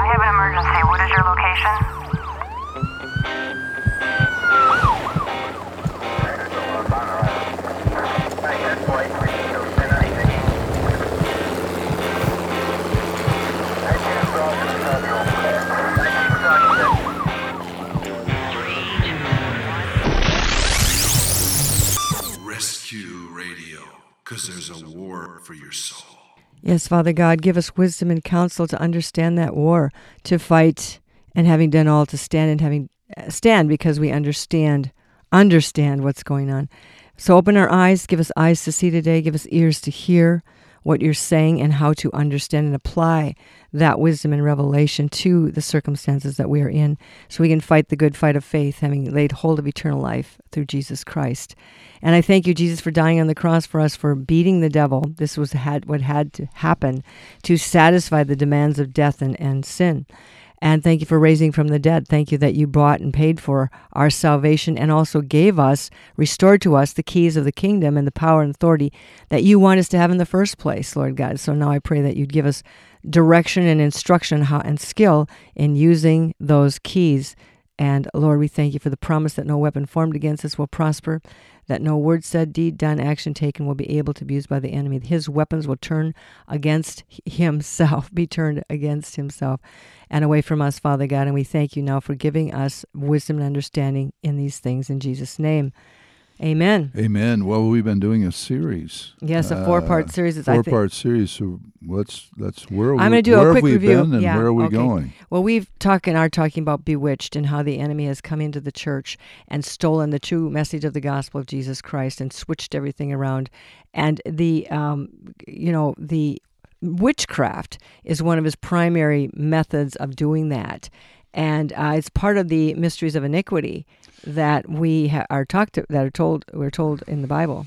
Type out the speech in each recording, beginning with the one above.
I have an emergency. What is your location? Rescue Radio, because there's a war for your soul. Yes, Father God, give us wisdom and counsel to understand that war, to fight, and having done all to stand and having uh, stand because we understand understand what's going on. So open our eyes, give us eyes to see today, give us ears to hear what you're saying and how to understand and apply that wisdom and revelation to the circumstances that we are in so we can fight the good fight of faith having laid hold of eternal life through Jesus Christ. And I thank you Jesus for dying on the cross for us for beating the devil. This was had what had to happen to satisfy the demands of death and, and sin. And thank you for raising from the dead. Thank you that you bought and paid for our salvation and also gave us, restored to us the keys of the kingdom and the power and authority that you want us to have in the first place, Lord God. So now I pray that you'd give us direction and instruction and skill in using those keys. And Lord, we thank you for the promise that no weapon formed against us will prosper, that no word said, deed done, action taken will be able to be used by the enemy. His weapons will turn against himself, be turned against himself and away from us, Father God. And we thank you now for giving us wisdom and understanding in these things in Jesus' name. Amen. Amen. Well, we've been doing a series. Yes, a four-part Uh, series. Four-part series. So let's let's where are I'm going to do a quick review. and yeah, where are we okay. going? Well, we've talked and are talking about bewitched and how the enemy has come into the church and stolen the true message of the gospel of Jesus Christ and switched everything around. And the, um, you know, the witchcraft is one of his primary methods of doing that. And uh, it's part of the mysteries of iniquity that we ha- are talked to, that are told we're told in the Bible.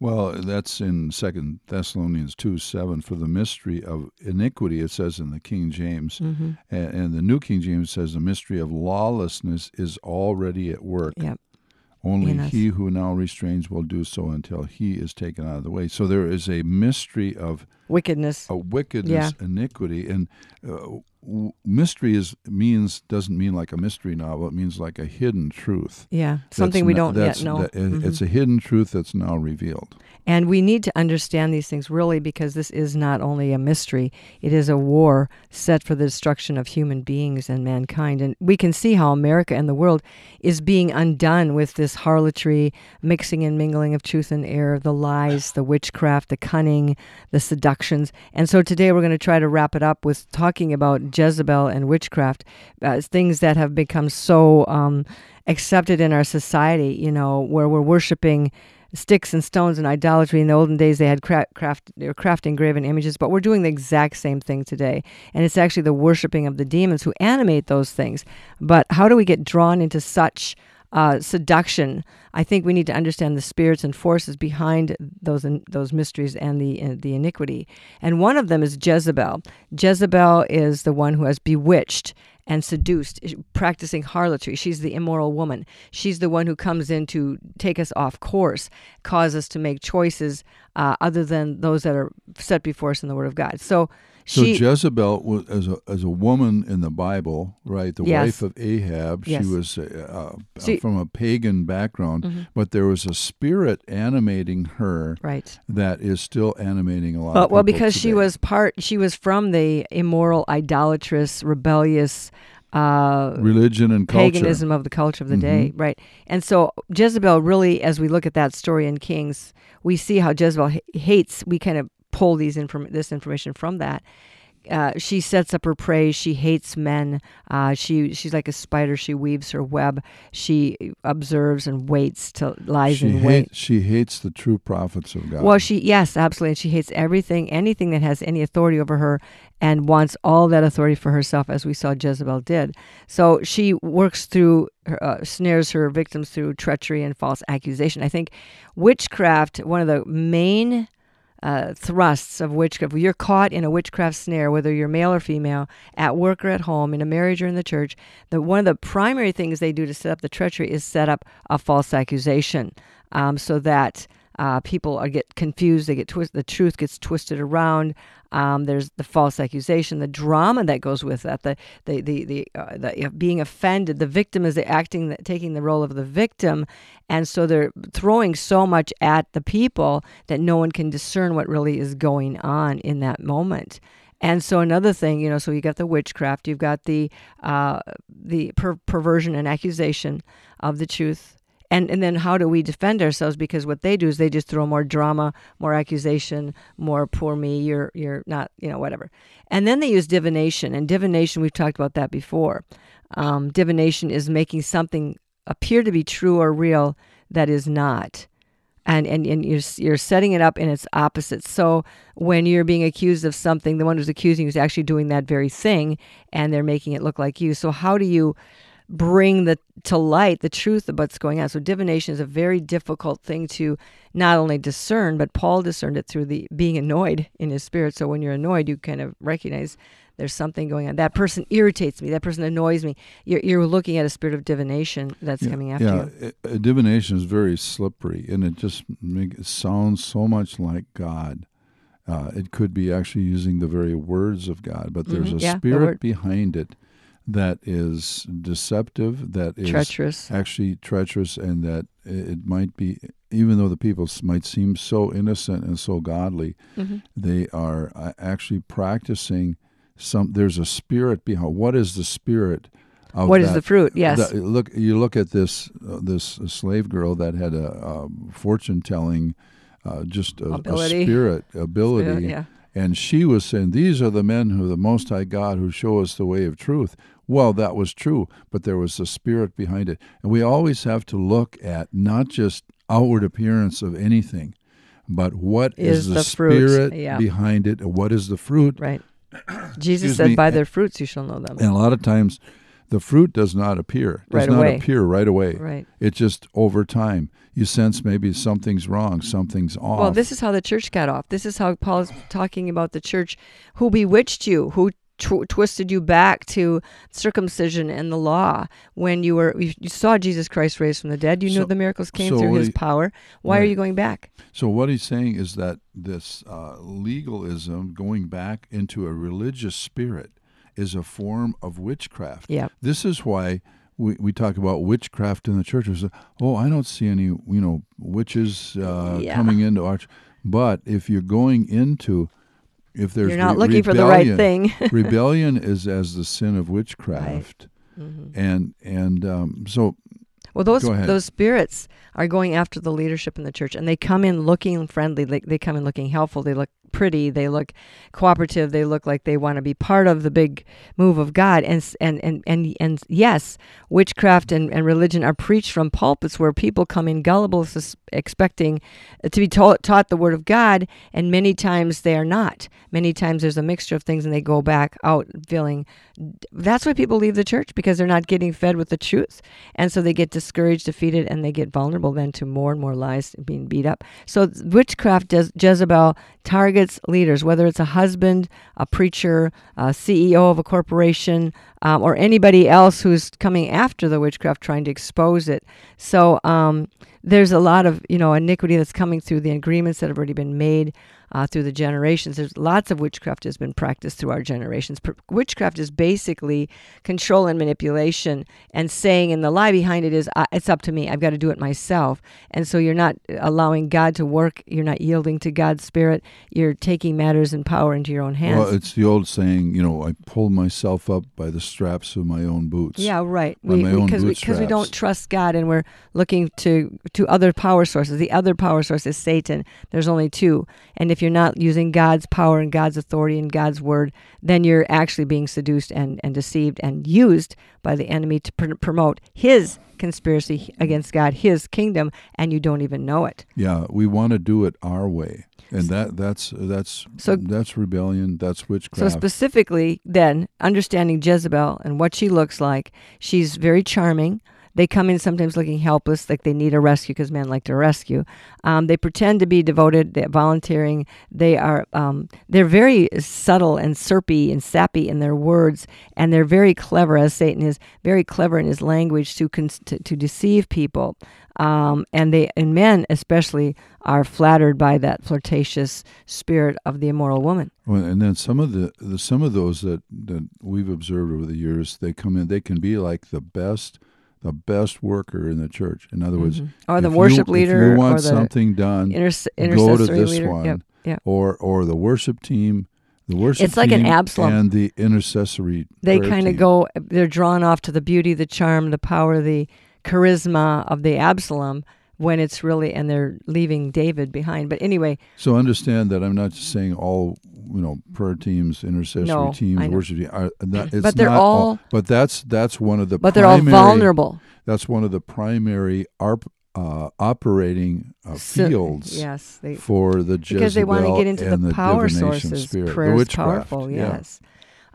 Well, that's in Second Thessalonians two seven. For the mystery of iniquity, it says in the King James, Mm-hmm. and, and the New King James says the mystery of lawlessness is already at work. Yep. Only he who now restrains will do so until he is taken out of the way. So there is a mystery of Wickedness. a wickedness, iniquity, and uh, mystery is means doesn't mean like a mystery novel. It means like a hidden truth. Yeah. Something we don't yet know. that- Mhm. It's a hidden truth that's now revealed. And we need to understand these things really because this is not only a mystery, it is a war set for the destruction of human beings and mankind. And we can see how America and the world is being undone with this harlotry, mixing and mingling of truth and error, the lies, the witchcraft, the cunning, the seductions. And so today we're going to try to wrap it up with talking about Jezebel and witchcraft, uh, things that have become so um, accepted in our society, you know, where we're worshiping sticks and stones and idolatry. In the olden days, they had craft, craft, they were crafting graven images, but we're doing the exact same thing today. And it's actually the worshiping of the demons who animate those things. But how do we get drawn into such uh, seduction? I think we need to understand the spirits and forces behind those those mysteries and the the iniquity. And one of them is Jezebel. Jezebel is the one who has bewitched and seduced, practicing harlotry. She's the immoral woman. She's the one who comes in to take us off course, cause us to make choices uh, other than those that are set before us in the Word of God. So So she, Jezebel was as a as a woman in the Bible, right? The Yes. wife of Ahab. Yes. She was uh, uh, She- from a pagan background, Mhm. but there was a spirit animating her right. that is still animating a lot. Of well, because she was part, she was from the immoral, idolatrous, rebellious. Uh, religion and culture. paganism of the culture of the Mhm. day, right? And so Jezebel really, as we look at that story in Kings, we see how Jezebel h- hates. We kind of pull these inform- this information from that. Uh, she sets up her prey. She hates men. Uh, she she's like a spider. She weaves her web. She observes and waits till lies She in wait. hates she hates the true prophets of God. Well, she yes, absolutely. And she hates everything, anything that has any authority over her, and wants all that authority for herself, as we saw Jezebel did. So she works through, uh, snares her victims through treachery and false accusation. I think witchcraft, one of the main uh, thrusts of witchcraft. You're caught in a witchcraft snare, whether you're male or female, at work or at home, in a marriage or in the church. That one of the primary things they do to set up the treachery is set up a false accusation, um, so that Uh, people are, get confused. They get twist. The truth gets twisted around. Um, there's the false accusation, the drama that goes with that, the the the the, uh, the being offended. The victim is acting, taking the role of the victim, and so they're throwing so much at the people that no one can discern what really is going on in that moment. And so another thing, you know, so you got the witchcraft, you've got the uh, the per- perversion and accusation of the truth. And, and then how do we defend ourselves? Because what they do is they just throw more drama, more accusation, more poor me, you're you're not, you know, whatever. And then they use divination, and divination we've talked about that before. Um, divination is making something appear to be true or real that is not and, and, and you're, you're setting it up in its opposite. So when you're being accused of something, the one who's accusing you is actually doing that very thing, and they're making it look like you. So how do you bring the to light the truth of what's going on? So divination is a very difficult thing to not only discern, but Paul discerned it through the being annoyed in his spirit. So when you're annoyed, you kind of recognize there's something going on. That person irritates me. That person annoys me. You're, you're looking at a spirit of divination that's yeah, coming after yeah, you. Yeah, divination is very slippery, and it just make, it sounds so much like God. Uh, it could be actually using the very words of God, but there's mm-hmm. a yeah, spirit behind it that is deceptive, that is treacherous, actually treacherous, and that it might be, even though the people might seem so innocent and so godly, mm-hmm. they are uh, actually practicing some there's a spirit behind what is the spirit of What that, is the fruit? Yes. that, look you look at this uh, this slave girl that had a, a fortune telling uh, just a, a, spirit ability. spirit, yeah. And she was saying these are the men who the most high god who show us the way of truth well that was true but there was a spirit behind it and we always have to look at not just outward appearance of anything but what is, is the, the spirit yeah. behind it what is the fruit right Jesus said, me, "By their fruits you shall know them." And a lot of times, the fruit does not appear. Does Right not away. appear right away. Right. It just over time you sense maybe something's wrong, something's off. Well, this is how the church got off. This is how Paul is talking about the church who bewitched you, who tw- twisted you back to circumcision and the law when you were you, saw Jesus Christ raised from the dead. You So- knew the miracles came so through His he- power. Why are you going back? so what he's saying is that this uh, legalism, going back into a religious spirit, is a form of witchcraft. Yeah. This is why. We, we talk about witchcraft in the church. It's, oh, I don't see any, you know, witches uh, Yeah. coming into our. ch-" But if you're going into, if there's You're not re- looking for the right thing. rebellion is as the sin of witchcraft and and um, so Well, those those spirits are going after the leadership in the church, and they come in looking friendly. They, they come in looking helpful. They look pretty. They look cooperative. They look like they want to be part of the big move of God. And and and and, and yes, witchcraft and, and religion are preached from pulpits where people come in gullible, expecting to be taught, taught the word of God, and many times they are not. Many times there's a mixture of things, and they go back out feeling. That's why people leave the church because they're not getting fed with the truth, and so they get discouraged, defeated, and they get vulnerable then to more and more lies being beat up. So witchcraft, does, Jezebel targets leaders, whether it's a husband, a preacher, a CEO of a corporation, um, or anybody else who's coming after the witchcraft, trying to expose it. So um, there's a lot of you know iniquity that's coming through the agreements that have already been made uh, through the generations. There's lots of witchcraft has been practiced through our generations. Witchcraft is basically control and manipulation, and saying, and the lie behind it is, uh, it's up to me. I've got to do it myself. And so you're not allowing God to work. You're not yielding to God's spirit. You're taking matters and power into your own hands. well it's the old saying you know i pull myself up by the straps of my own boots Yeah, right. Own because we, because we don't trust God and we're looking to to other power sources. The other power source is Satan. There's only two, and if you're not using God's power and God's authority and God's word, then you're actually being seduced and and deceived and used by the enemy to pr- promote his conspiracy against God, his kingdom, and you don't even know it. yeah we want to do it our way and that that's that's So- that's rebellion that's witchcraft. So specifically, then understanding Jezebel and what she looks like, she's very charming. They come in sometimes looking helpless, like they need a rescue because men like to rescue. Um, they pretend to be devoted, they're volunteering. They are um, they're very subtle and syrupy and sappy in their words, and they're very clever, as Satan is very clever in his language to cons- to, to deceive people. Um, and they and men especially are flattered by that flirtatious spirit of the immoral woman. Well, and then some of the, the some of those that, that we've observed over the years, they come in. They can be like the best, the best worker in the church. In other words, mm-hmm. Or the worship you, leader If you or want something done, Interse- go to this leader. one, Yep. Yep. or or the worship team. The worship It's like an Absalom. and the intercessory. They kind of go. They're drawn off to the beauty, the charm, the power, the charisma of the Absalom when it's really, and they're leaving David behind. But anyway, So understand that I'm not just saying all you know prayer teams, intercessory No, teams, worship teams. Are, it's But they're not all- But that's that's one of the. but they're all vulnerable. That's one of the primary arp, uh, operating uh, So- fields yes, they, for the Jezebel because they want to get into the, power sources. spirit, Prayer is powerful. yeah. Yes.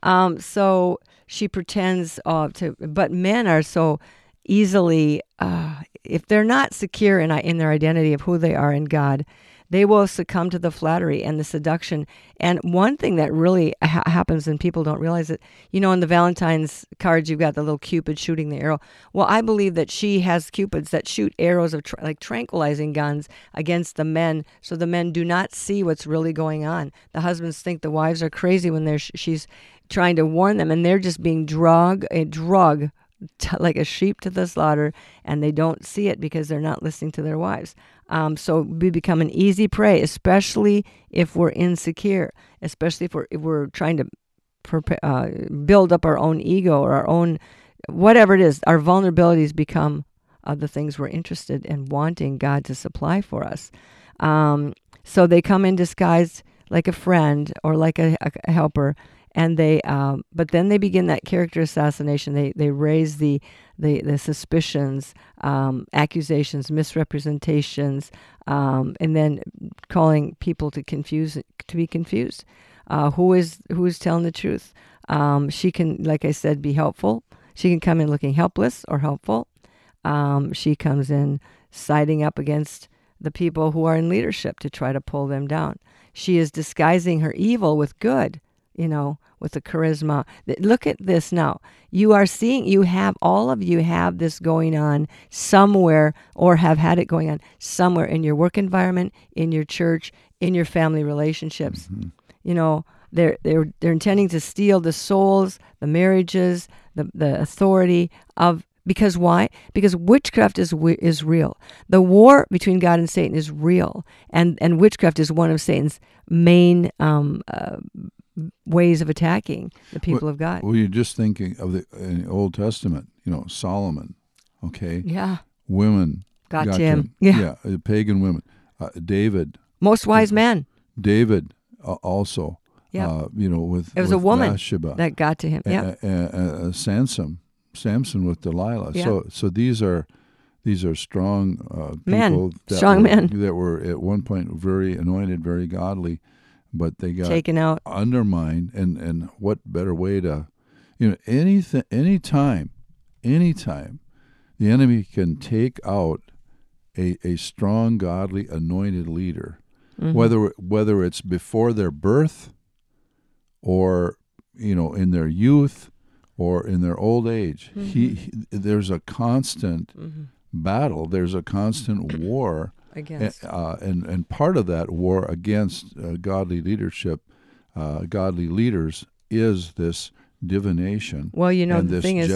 Um, so she pretends uh, to, but men are so easily, uh, if they're not secure in in their identity of who they are in God, they will succumb to the flattery and the seduction. And one thing that really ha- happens and people don't realize it, you know, in the Valentine's cards, you've got the little Cupid shooting the arrow. Well, I believe that she has Cupids that shoot arrows of like tranquilizing guns against the men, so the men do not see what's really going on. The husbands think the wives are crazy when they're sh- she's trying to warn them, and they're just being drug a drug like a sheep to the slaughter, and they don't see it because they're not listening to their wives. Um, so we become an easy prey, especially if we're insecure, especially if we're if we're trying to prepa- uh, build up our own ego or our own whatever it is. Our vulnerabilities become uh, the things we're interested in wanting God to supply for us. Um, so they come in disguised like a friend or like a, a helper, and they um, but then they begin that character assassination. They they raise the the, the suspicions, um, accusations, misrepresentations, um, and then calling people to confuse to be confused. Uh, who is who is telling the truth? Um, she can, like I said, be helpful. She can come in looking helpless or helpful. Um, she comes in siding up against the people who are in leadership to try to pull them down. She is disguising her evil with good, you know, with the charisma. Look at this now. You are seeing, you have, all of you have this going on somewhere or have had it going on somewhere in your work environment, in your church, in your family relationships. You know, they're, they're, they're intending to steal the souls, the marriages, the, the authority of because why? Because witchcraft is is real. The war between God and Satan is real, and and witchcraft is one of Satan's main um, uh, ways of attacking the people of God. Well, you're just thinking of the, in the Old Testament. You know, Solomon. Okay, Yeah, women got, got to him. him. Yeah. uh, pagan women. Uh, David. most wise man. David uh, also. Yeah. Uh, you know, with It was a woman Bathsheba. that got to him. Yeah, uh, Samson, Samson with Delilah. Yeah. So, so these are these are strong uh, Men. people that Strong were, men. that were at one point very anointed, very godly, but they got taken out. undermined. And and what better way to, you know, anything, anytime, anytime, the enemy can take out a a strong, godly, anointed leader, Mm-hmm. whether whether it's before their birth or you know in their youth or in their old age Mm-hmm. he, he there's a constant battle there's a constant war Against. uh, and and part of that war against uh, godly leadership uh, godly leaders is this divination Well, you know the thing is,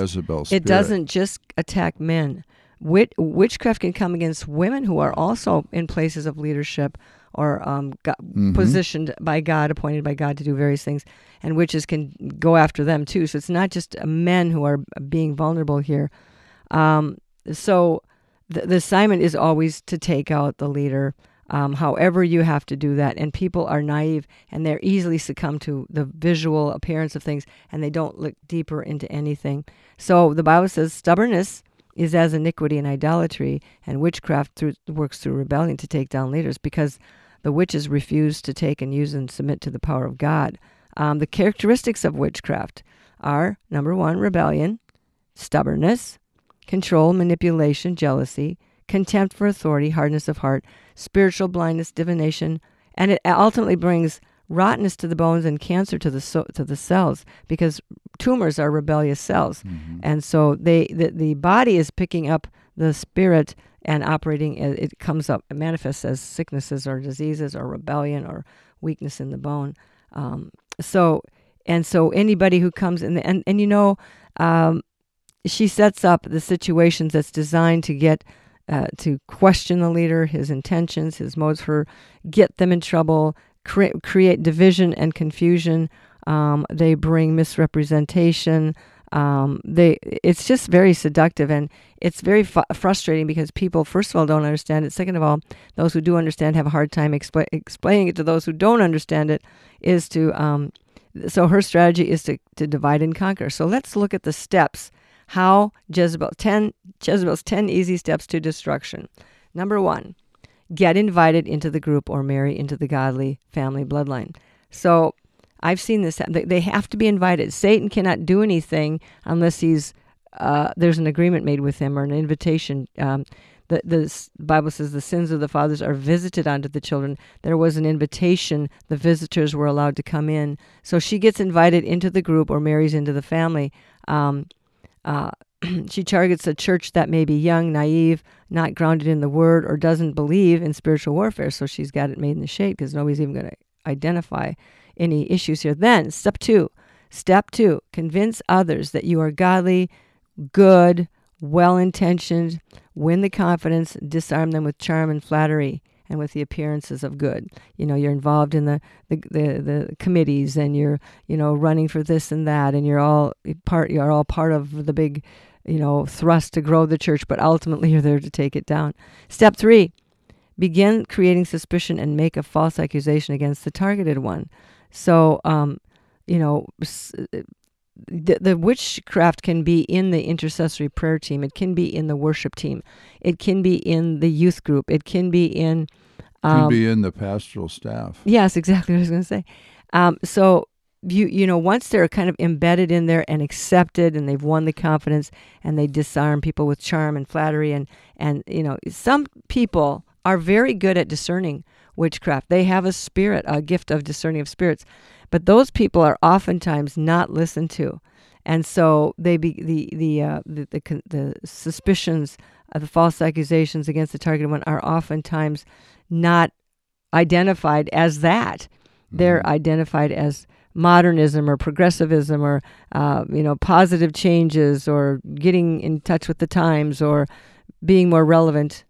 it doesn't just attack men. Wit- witchcraft can come against women who are also in places of leadership or um, go- Mm-hmm. positioned by God, appointed by God to do various things, and witches can go after them too. So it's not just men who are being vulnerable here. Um, so the, the assignment is always to take out the leader. Um, however, you have to do that, and people are naive and they're easily succumb to the visual appearance of things, and they don't look deeper into anything. So the Bible says stubbornness is as iniquity and idolatry, and witchcraft through, works through rebellion to take down leaders because the witches refuse to take and use and submit to the power of God. Um, the characteristics of witchcraft are number one, rebellion, stubbornness, control, manipulation, jealousy, contempt for authority, hardness of heart, spiritual blindness, divination, and it ultimately brings rottenness to the bones and cancer to the so- to the cells because tumors are rebellious cells, Mhm. and so they the, the body is picking up the spirit and operating. It it comes up, it manifests as sicknesses or diseases or rebellion or weakness in the bone. Um, so and so anybody who comes in, the, and and you know, um, she sets up the situations that's designed to get. Uh, to question the leader, his intentions, his motives for get them in trouble, cre- create division and confusion. Um, they bring misrepresentation. Um, they it's just very seductive and it's very fu- frustrating because people first of all don't understand it. Second of all, those who do understand have a hard time expla- explaining it to those who don't understand it. Is to um, so her strategy is to to divide and conquer. So let's look at the steps how Jezebel 10 Jezebel's 10 easy steps to destruction. Number 1, get invited into the group or marry into the godly family bloodline. So I've seen this. They have to be invited. Satan cannot do anything unless he's uh, there's an agreement made with him or an invitation. Um, the, the Bible says the sins of the fathers are visited onto the children. There was an invitation. The visitors were allowed to come in. So she gets invited into the group or marries into the family. Um, uh, she targets a church that may be young, naive, not grounded in the word, or doesn't believe in spiritual warfare. So she's got it made in the shade because nobody's even going to identify any issues here. Then, step two. Step two, convince others that you are godly, good, well intentioned, win the confidence, disarm them with charm and flattery and with the appearances of good. You know, you're involved in the, the, the, the committees and you're, you know, running for this and that and you're all part you're all part of the big, you know, thrust to grow the church, but ultimately you're there to take it down. Step three, begin creating suspicion and make a false accusation against the targeted one. So, um, you know, the, the witchcraft can be in the intercessory prayer team. It can be in the worship team. It can be in the youth group. It can be in. Can Um, be in the pastoral staff. Yes, exactly what I was going to say. Um, so you you know once they're kind of embedded in there and accepted and they've won the confidence and they disarm people with charm and flattery and and you know some people are very good at discerning witchcraft. They have a spirit, a gift of discerning of spirits, but those people are oftentimes not listened to, and so they be the the uh, the, the the suspicions, of the false accusations against the targeted one are oftentimes not identified as that. They're identified as modernism or progressivism or uh, you know positive changes or getting in touch with the times or being more relevant.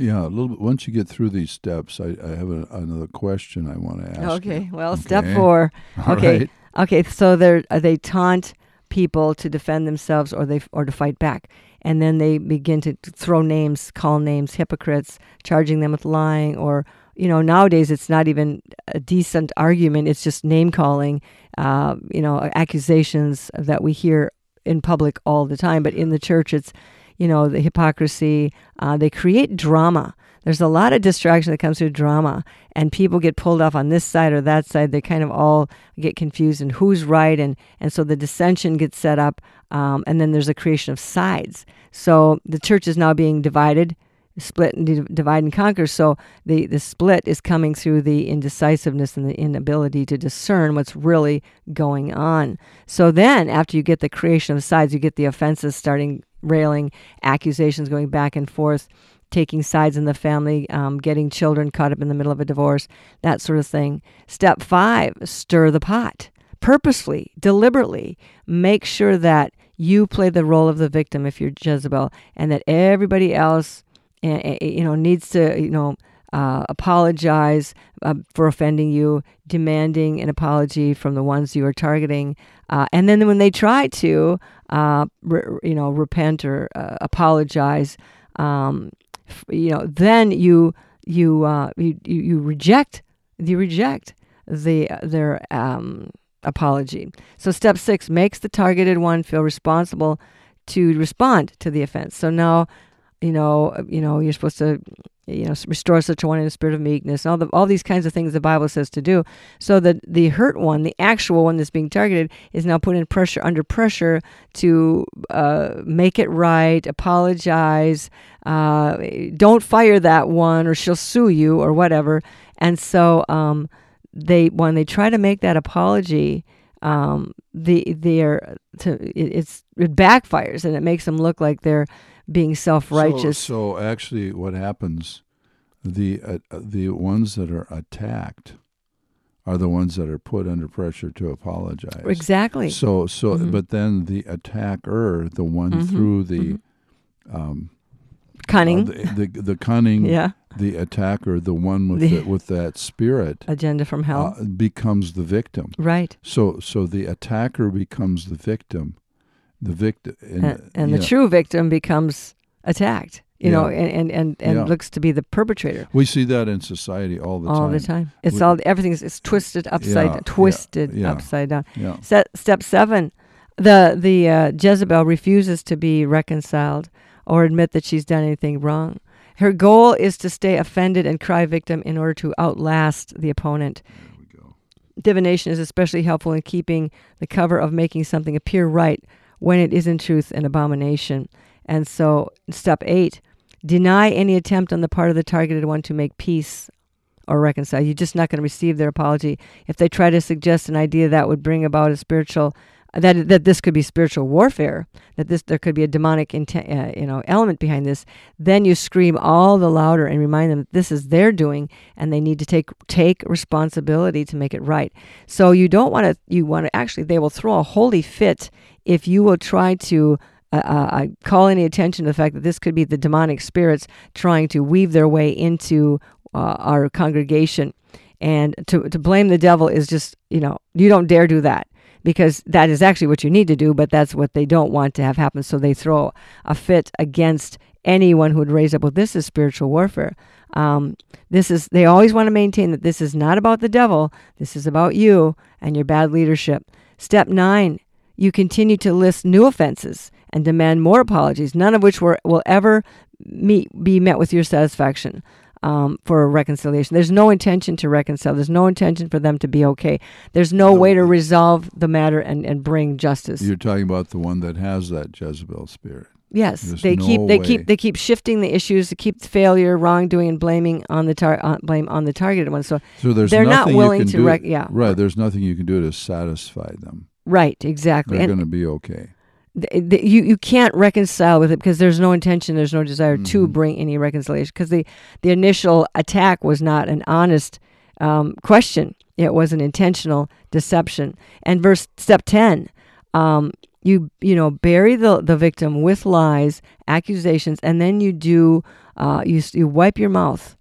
Yeah, a little bit. Once you get through these steps, I, I have a, another question I want to ask. you. Okay, well, step four. All okay. right. Okay, so they they taunt people to defend themselves or they or to fight back, and then they begin to throw names, call names, hypocrites, charging them with lying, or you know nowadays it's not even a decent argument; it's just name calling, uh, you know, accusations that we hear in public all the time. But in the church, it's you know the hypocrisy. Uh, they create drama. There's a lot of distraction that comes through drama, and people get pulled off on this side or that side. They kind of all get confused and who's right, and and so the dissension gets set up, um, and then there's a creation of sides. So the church is now being divided, split and divide and conquer. So the the split is coming through the indecisiveness and the inability to discern what's really going on. So then, after you get the creation of sides, you get the offenses starting railing, accusations going back and forth taking sides in the family, um, getting children caught up in the middle of a divorce, that sort of thing. Step five, stir the pot. Purposefully, deliberately, make sure that you play the role of the victim if you're Jezebel, and that everybody else, eh, eh, you know, needs to, you know, uh, apologize uh, for offending you, demanding an apology from the ones you are targeting, uh, and then when they try to, uh, re- you know, repent or uh, apologize, um, f- you know, then you you uh, you, you reject you reject the their um, apology. So step six makes the targeted one feel responsible to respond to the offense. So now, you know, you know, you're supposed to, you know, restore such a one in a spirit of meekness. All the all these kinds of things the Bible says to do. So that the hurt one, the actual one that's being targeted, is now put in pressure under pressure to uh, make it right, apologize. Uh, don't fire that one, or she'll sue you, or whatever. And so um, they when they try to make that apology. Um, the they're to it, it's it backfires and it makes them look like they're being self-righteous. So, so actually, what happens? The uh, the ones that are attacked are the ones that are put under pressure to apologize. exactly. So so, Mhm. but then the attacker, the one Mhm, through the mhm. um, Cunning. uh, the, the the cunning, yeah. the attacker, the one with The- the, with that spirit, Agenda from hell. uh, becomes the victim. right. So so the attacker becomes the victim, the victim, and, And, and the yeah. true victim becomes attacked. You know, and and and, and Yeah. looks to be the perpetrator. We see that in society all the all time. the time. It's We- all everything's it's twisted upside Yeah, yeah, twisted yeah. upside down. Yeah. Step seven, the the uh, Jezebel refuses to be reconciled or admit that she's done anything wrong. Her goal is to stay offended and cry victim in order to outlast the opponent. There we go. Divination is especially helpful in keeping the cover of making something appear right when it is in truth an abomination. And so, step eight, deny any attempt on the part of the targeted one to make peace or reconcile. You're just not going to receive their apology. If they try to suggest an idea that would bring about a spiritual, that that this could be spiritual warfare, that this there could be a demonic intent, uh, you know, element behind this, then you scream all the louder and remind them that this is their doing and they need to take take responsibility to make it right. So you don't want to. You want to actually. They will throw a holy fit if you will try to. Uh, uh, call any attention to the fact that this could be the demonic spirits trying to weave their way into uh, our congregation. And to, to blame the devil is just, you know, you don't dare do that because that is actually what you need to do, but that's what they don't want to have happen. So they throw a fit against anyone who would raise up, well, this is spiritual warfare. Um, this is, they always want to maintain that this is not about the devil, this is about you and your bad leadership. Step nine, you continue to list new offenses and demand more apologies, none of which were, will ever meet, be met with your satisfaction um, for a reconciliation. There's no intention to reconcile. There's no intention for them to be okay. There's no way to resolve the matter and, and bring justice. You're talking about the one that has that Jezebel spirit. yes, there's they no keep they way. keep they keep shifting the issues they keep the failure, wrongdoing, and blaming on the tar- on, blame on the targeted one. So So there's They're not willing to do. rec- yeah. Right. There's nothing you can do to satisfy them. right, exactly. They're going to be okay. Th- th- you you can't reconcile with it because there's no intention, there's no desire to Mhm. bring any reconciliation because the the initial attack was not an honest um, question; it was an intentional deception. And verse step ten, um, you you know bury the the victim with lies, accusations, and then you do uh, you you wipe your mouth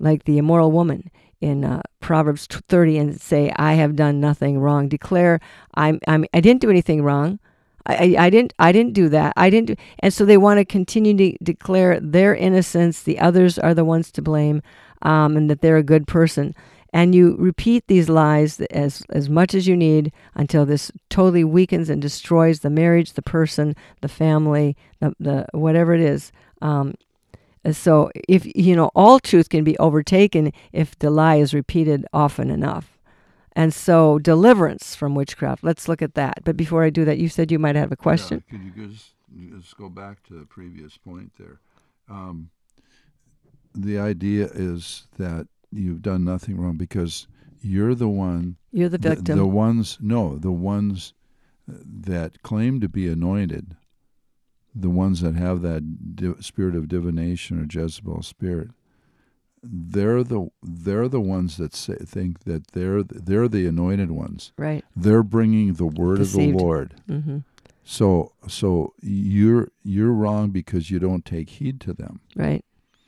like the immoral woman in uh, Proverbs 30 and say, I have done nothing wrong. Declare, I'm, I'm, I didn't do anything wrong. I, I, didn't I didn't do that. I didn't do, and so they want to continue to declare their innocence. The others are the ones to blame, um, and that they're a good person. And you repeat these lies as as much as you need until this totally weakens and destroys the marriage, the person, the family, the, the whatever it is. Um, so if you know all truth can be overtaken if the lie is repeated often enough. And so deliverance from witchcraft. Let's look at that. But before I do that, you said you might have a question. Yeah, could you just, just go back to the previous point there? Um, the idea is that you've done nothing wrong because you're the one. You're the The, victim. the ones, no, the ones that claim to be anointed, the ones that have that di- spirit of divination or Jezebel spirit, they're the they're the ones that say, think that they're they're the anointed ones. right. They're bringing the word Deceived. of the Lord. hmm So so you're you're wrong because you don't take heed to them. Right.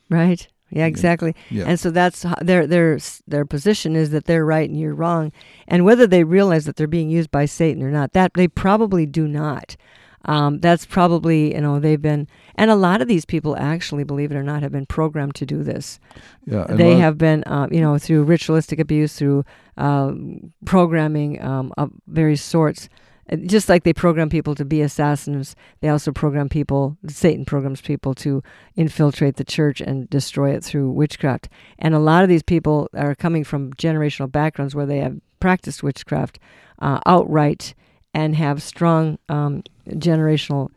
Right. Yeah, exactly. Yeah. And so that's how their their their position is that they're right and you're wrong. And whether they realize that they're being used by Satan or not, that they probably do not. Um, that's probably you know they've been, and a lot of these people actually, believe it or not, have been programmed to do this. yeah. they have been, uh, you know, through ritualistic abuse, through uh, programming um, of various sorts. Just like they program people to be assassins, they also program people, Satan programs people to infiltrate the church and destroy it through witchcraft. And a lot of these people are coming from generational backgrounds where they have practiced witchcraft uh, outright and have strong um, generational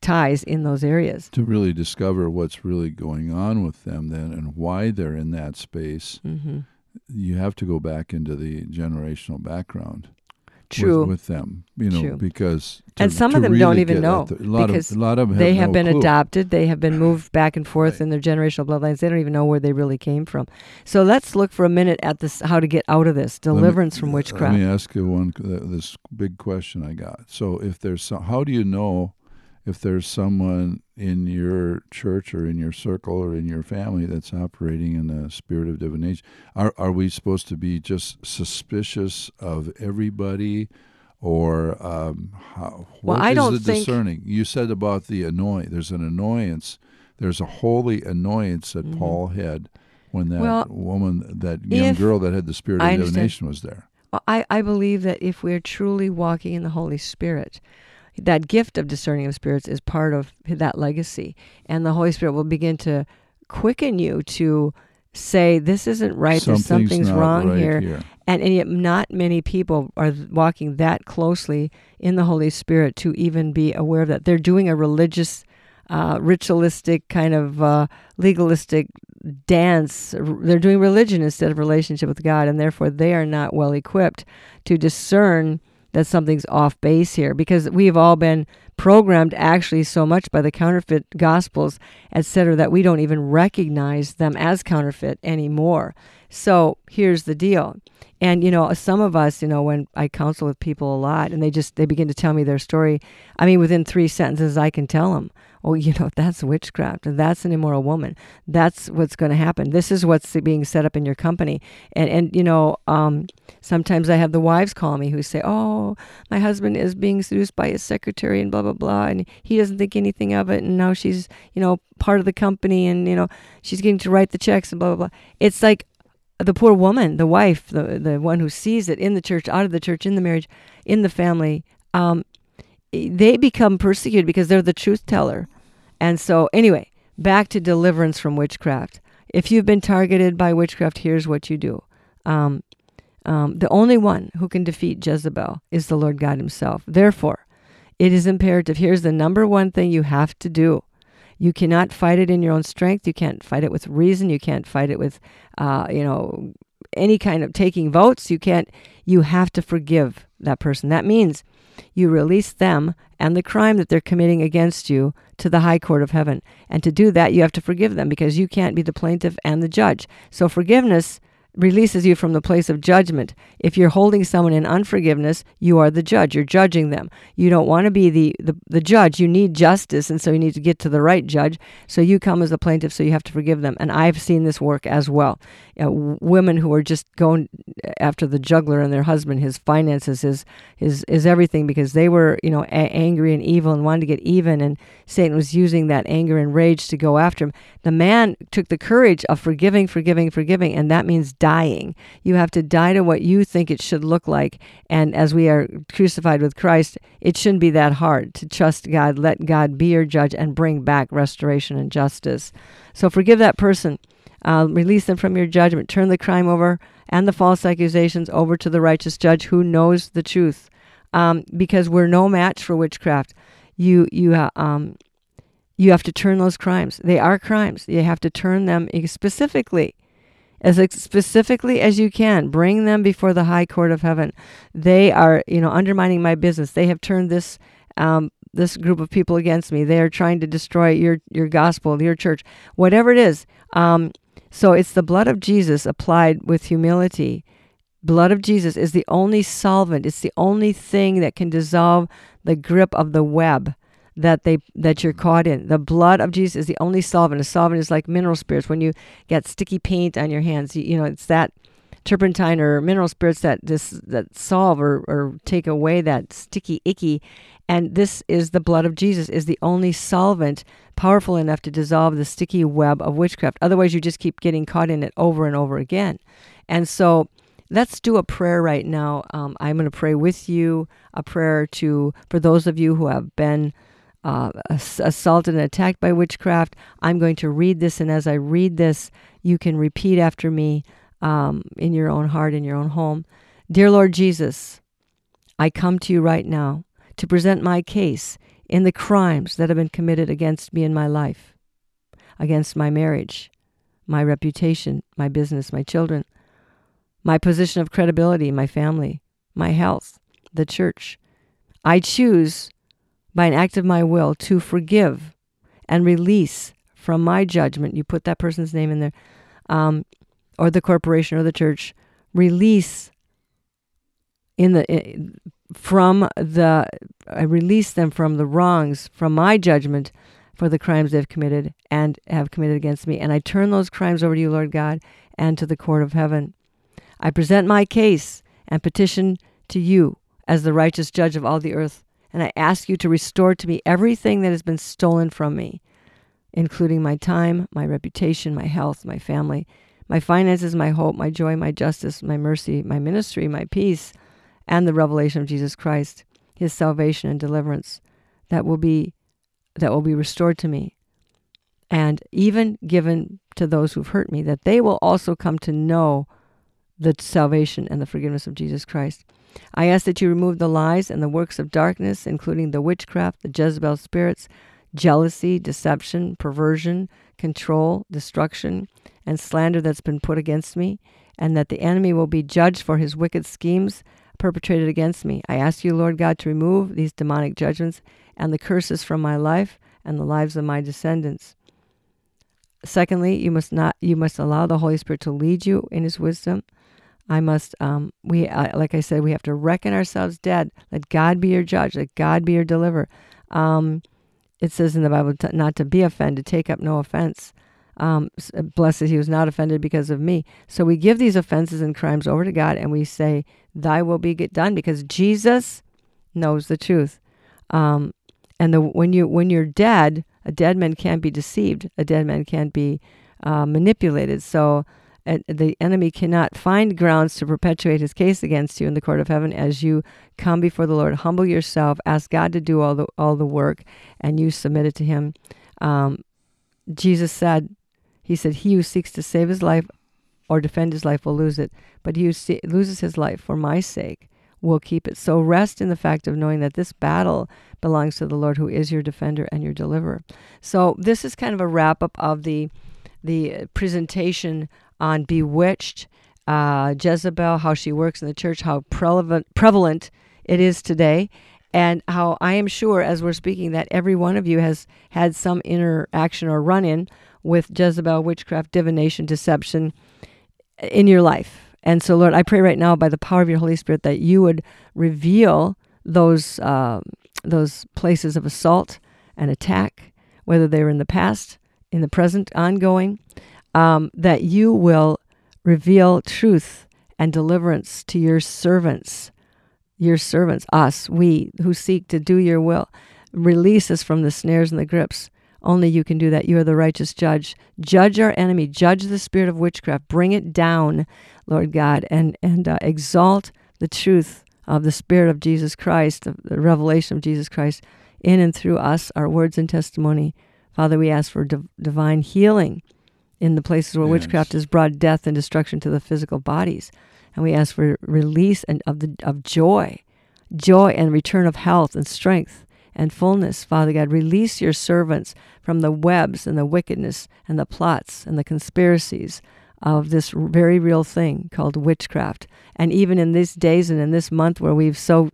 ties in those areas. to really discover what's really going on with them then and why they're in that space, hmm you have to go back into the generational background. True. with, with them. You know, True. because to- and some of them don't even know the- a lot because of a lot of them they have, have no been clue. adopted. They have been moved back and forth Right. in their generational bloodlines. They don't even know where they really came from. So let's look for a minute at this: how to get out of this Let me- deliverance from witchcraft. Let me ask you one uh, this big question I got. So if there's some, how do you know if there's someone in your church or in your circle or in your family that's operating in the spirit of divination? Are are we supposed to be just suspicious of everybody? Or um, how, Well, I is don't the think- discerning? You said about the annoyance. There's an annoyance. There's a holy annoyance that Paul had when that Mm-hmm. Well, woman, that young girl that had the spirit of divination was there. Well, I, I believe that if we're truly walking in the Holy Spirit, that gift of discerning of spirits is part of that legacy. And the Holy Spirit will begin to quicken you to say, this isn't right, there's something's wrong right here. And, and yet, not many people are walking that closely in the Holy Spirit to even be aware of that. They're doing a religious, uh, ritualistic, kind of uh, legalistic dance. They're doing religion instead of relationship with God, and therefore they are not well equipped to discern that something's off base here because we've all been programmed actually so much by the counterfeit gospels, etc., that we don't even recognize them as counterfeit anymore. So here's the deal. And you know, some of us, you know, when I counsel with people a lot, and they just they begin to tell me their story. I mean, within three sentences, I can tell them, "Oh, you know, that's witchcraft. That's an immoral woman. That's what's going to happen. This is what's being set up in your company." And and you know, um, sometimes I have the wives call me who say, "Oh, my husband is being seduced by his secretary and blah blah blah, and he doesn't think anything of it, and now she's you know part of the company, and you know she's getting to write the checks and blah blah blah." It's like the poor woman, the wife, the the one who sees it in the church, out of the church, in the marriage, in the family, um, they become persecuted because they're the truth teller. And so, anyway, back to deliverance from witchcraft. If you've been targeted by witchcraft, here's what you do. Um, um, the only one who can defeat Jezebel is the Lord God Himself. Therefore, it is imperative. Here's the number one thing you have to do. You cannot fight it in your own strength. You can't fight it with reason. You can't fight it with, uh, you know, any kind of taking votes. You can't. You have to forgive that person. That means you release them and the crime that they're committing against you to the high court of heaven. And to do that, you have to forgive them because you can't be the plaintiff and the judge. So forgiveness releases you from the place of judgment. If you're holding someone in unforgiveness, you are the judge. You're judging them. You don't want to be the, the, the judge. You need justice, and so you need to get to the right judge. So you come as a plaintiff, so you have to forgive them. And I've seen this work as well. Uh, you know, women who are just going after the juggler and their husband, his finances, his his his everything, because they were you know a- angry and evil and wanted to get even, and Satan was using that anger and rage to go after him. The man took the courage of forgiving, forgiving, forgiving, and that means dying. You have to die to what you think it should look like. And as we are crucified with Christ, it shouldn't be that hard to trust God, let God be your judge, and bring back restoration and justice. So forgive that person. Uh, release them from your judgment. Turn the crime over and the false accusations over to the righteous judge who knows the truth. Um, because we're no match for witchcraft. You you uh, um, you have to turn those crimes. They are crimes. You have to turn them specifically, as specifically as you can. Bring them before the high court of heaven. They are, you know, undermining my business. They have turned this um, this group of people against me. They are trying to destroy your your gospel, your church, whatever it is. Um, so it's the blood of Jesus applied with humility. Blood of Jesus is the only solvent. It's the only thing that can dissolve the grip of the web that they that you're caught in. The blood of Jesus is the only solvent. A solvent is like mineral spirits. When you get sticky paint on your hands, you, you know it's that turpentine or mineral spirits that this that solve or, or take away that sticky icky. And this is the blood of Jesus is the only solvent powerful enough to dissolve the sticky web of witchcraft. Otherwise, you just keep getting caught in it over and over again. And so let's do a prayer right now. Um, I'm going to pray with you a prayer to for those of you who have been uh, ass- assaulted and attacked by witchcraft. I'm going to read this, and as I read this, you can repeat after me um, in your own heart, in your own home. Dear Lord Jesus, I come to you right now to present my case in the crimes that have been committed against me in my life, against my marriage, my reputation, my business, my children, my position of credibility, my family, my health, the church. I choose, by an act of my will, to forgive and release from my judgment. You put that person's name in there, um, or the corporation or the church. Release in the from the I release them from the wrongs, from my judgment for the crimes they've committed and have committed against me. And I turn those crimes over to you, Lord God, and to the court of heaven. I present my case and petition to you as the righteous judge of all the earth. And I ask you to restore to me everything that has been stolen from me, including my time, my reputation, my health, my family, my finances, my hope, my joy, my justice, my mercy, my ministry, my peace, and the revelation of Jesus Christ, his salvation and deliverance that will be that will be restored to me and even given to those who've hurt me that they will also come to know the salvation and the forgiveness of Jesus Christ. I ask that you remove the lies and the works of darkness, including the witchcraft, the Jezebel spirits, jealousy, deception, perversion, control, destruction, and slander that's been put against me, and that the enemy will be judged for his wicked schemes perpetrated against me. I ask you, Lord God, to remove these demonic judgments and the curses from my life and the lives of my descendants. Secondly, you must not you must allow the Holy Spirit to lead you in His wisdom. I must um, we uh, like I said we have to reckon ourselves dead. Let God be your judge. Let God be your deliverer. Um, it says in the Bible to, not to be offended, take up no offense. Um, blessed he was not offended because of me. So we give these offenses and crimes over to God, and we say, "Thy will be get done," because Jesus knows the truth. Um, and the when you when you're dead, a dead man can't be deceived. A dead man can't be uh, manipulated. So the enemy cannot find grounds to perpetuate his case against you in the court of heaven as you come before the Lord. Humble yourself, ask God to do all the all the work, and you submit it to Him. Um, Jesus said, He said, "He who seeks to save his life or defend his life will lose it, but he who loses his life for my sake." will keep it. So rest in the fact of knowing that this battle belongs to the Lord who is your defender and your deliverer. So this is kind of a wrap up of the the presentation on bewitched uh, Jezebel, how she works in the church, how prevalent prevalent it is today, and how I am sure as we're speaking that every one of you has had some interaction or run in with Jezebel, witchcraft, divination, deception in your life. And so, Lord, I pray right now by the power of your Holy Spirit that you would reveal those uh, those places of assault and attack, whether they were in the past, in the present, ongoing, um, that you will reveal truth and deliverance to your servants, your servants, us, we who seek to do your will. Release us from the snares and the grips. Only you can do that. You are the righteous judge. Judge our enemy. Judge the spirit of witchcraft. Bring it down Lord God, and and uh, exalt the truth of the Spirit of Jesus Christ, the revelation of Jesus Christ in and through us, our words and testimony. Father, we ask for div- divine healing in the places where yes. witchcraft has brought death and destruction to the physical bodies, and we ask for release and of the of joy, joy and return of health and strength and fullness, Father God. Release your servants from the webs and the wickedness and the plots and the conspiracies of this very real thing called witchcraft. And even in these days and in this month where we've so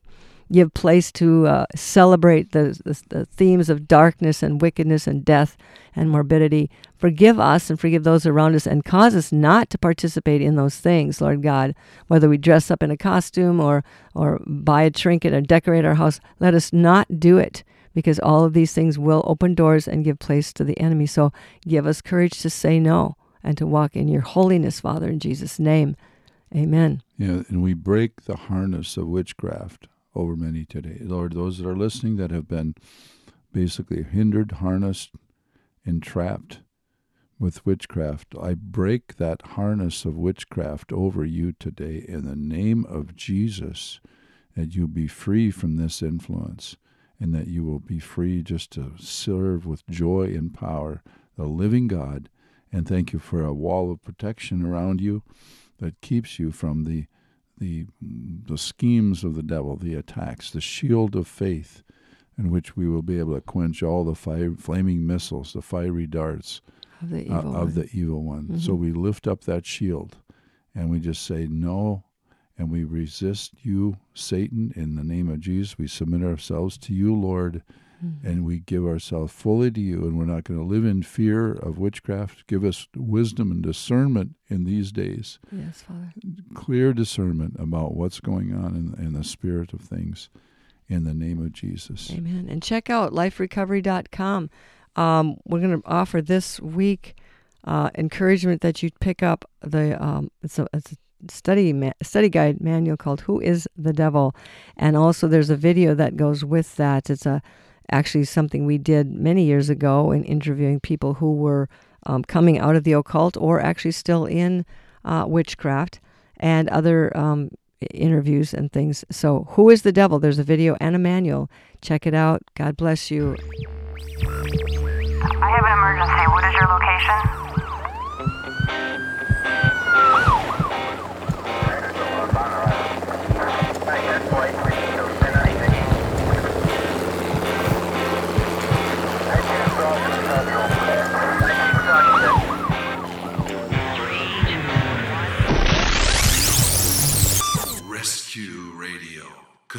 give place to uh, celebrate the, the, the, themes of darkness and wickedness and death and morbidity. Forgive us and forgive those around us and cause us not to participate in those things, Lord God. Whether we dress up in a costume or, or buy a trinket or decorate our house, let us not do it because all of these things will open doors and give place to the enemy. So give us courage to say no and to walk in your holiness, Father, in Jesus' name. Amen. Yeah, and we break the harness of witchcraft over many today. Lord, those that are listening that have been basically hindered, harnessed, entrapped with witchcraft, I break that harness of witchcraft over you today in the name of Jesus, that you be free from this influence and that you will be free just to serve with joy and power the living God and thank you for a wall of protection around you that keeps you from the the the schemes of the devil, the attacks, the shield of faith, in which we will be able to quench all the fire, flaming missiles, the fiery darts of the evil uh, one. The evil one. Mm-hmm. So we lift up that shield, and we just say no, and we resist you, Satan, in the name of Jesus. We submit ourselves to you, Lord, and we give ourselves fully to you, and we're not going to live in fear of witchcraft. Give us wisdom and discernment in these days, Yes, Father. clear discernment about what's going on in, in the spirit of things. In the name of Jesus. Amen. And check out liferecovery.com. Um, we're going to offer this week uh, encouragement that you pick up the um, it's a, it's a study ma- study guide manual called "Who Is the Devil," and also there's a video that goes with that. It's a actually something we did many years ago in interviewing people who were um, coming out of the occult or actually still in uh, witchcraft and other um, interviews and things. So, Who is the Devil? There's a video and a manual. Check it out. God bless you. I have an emergency. What is your location?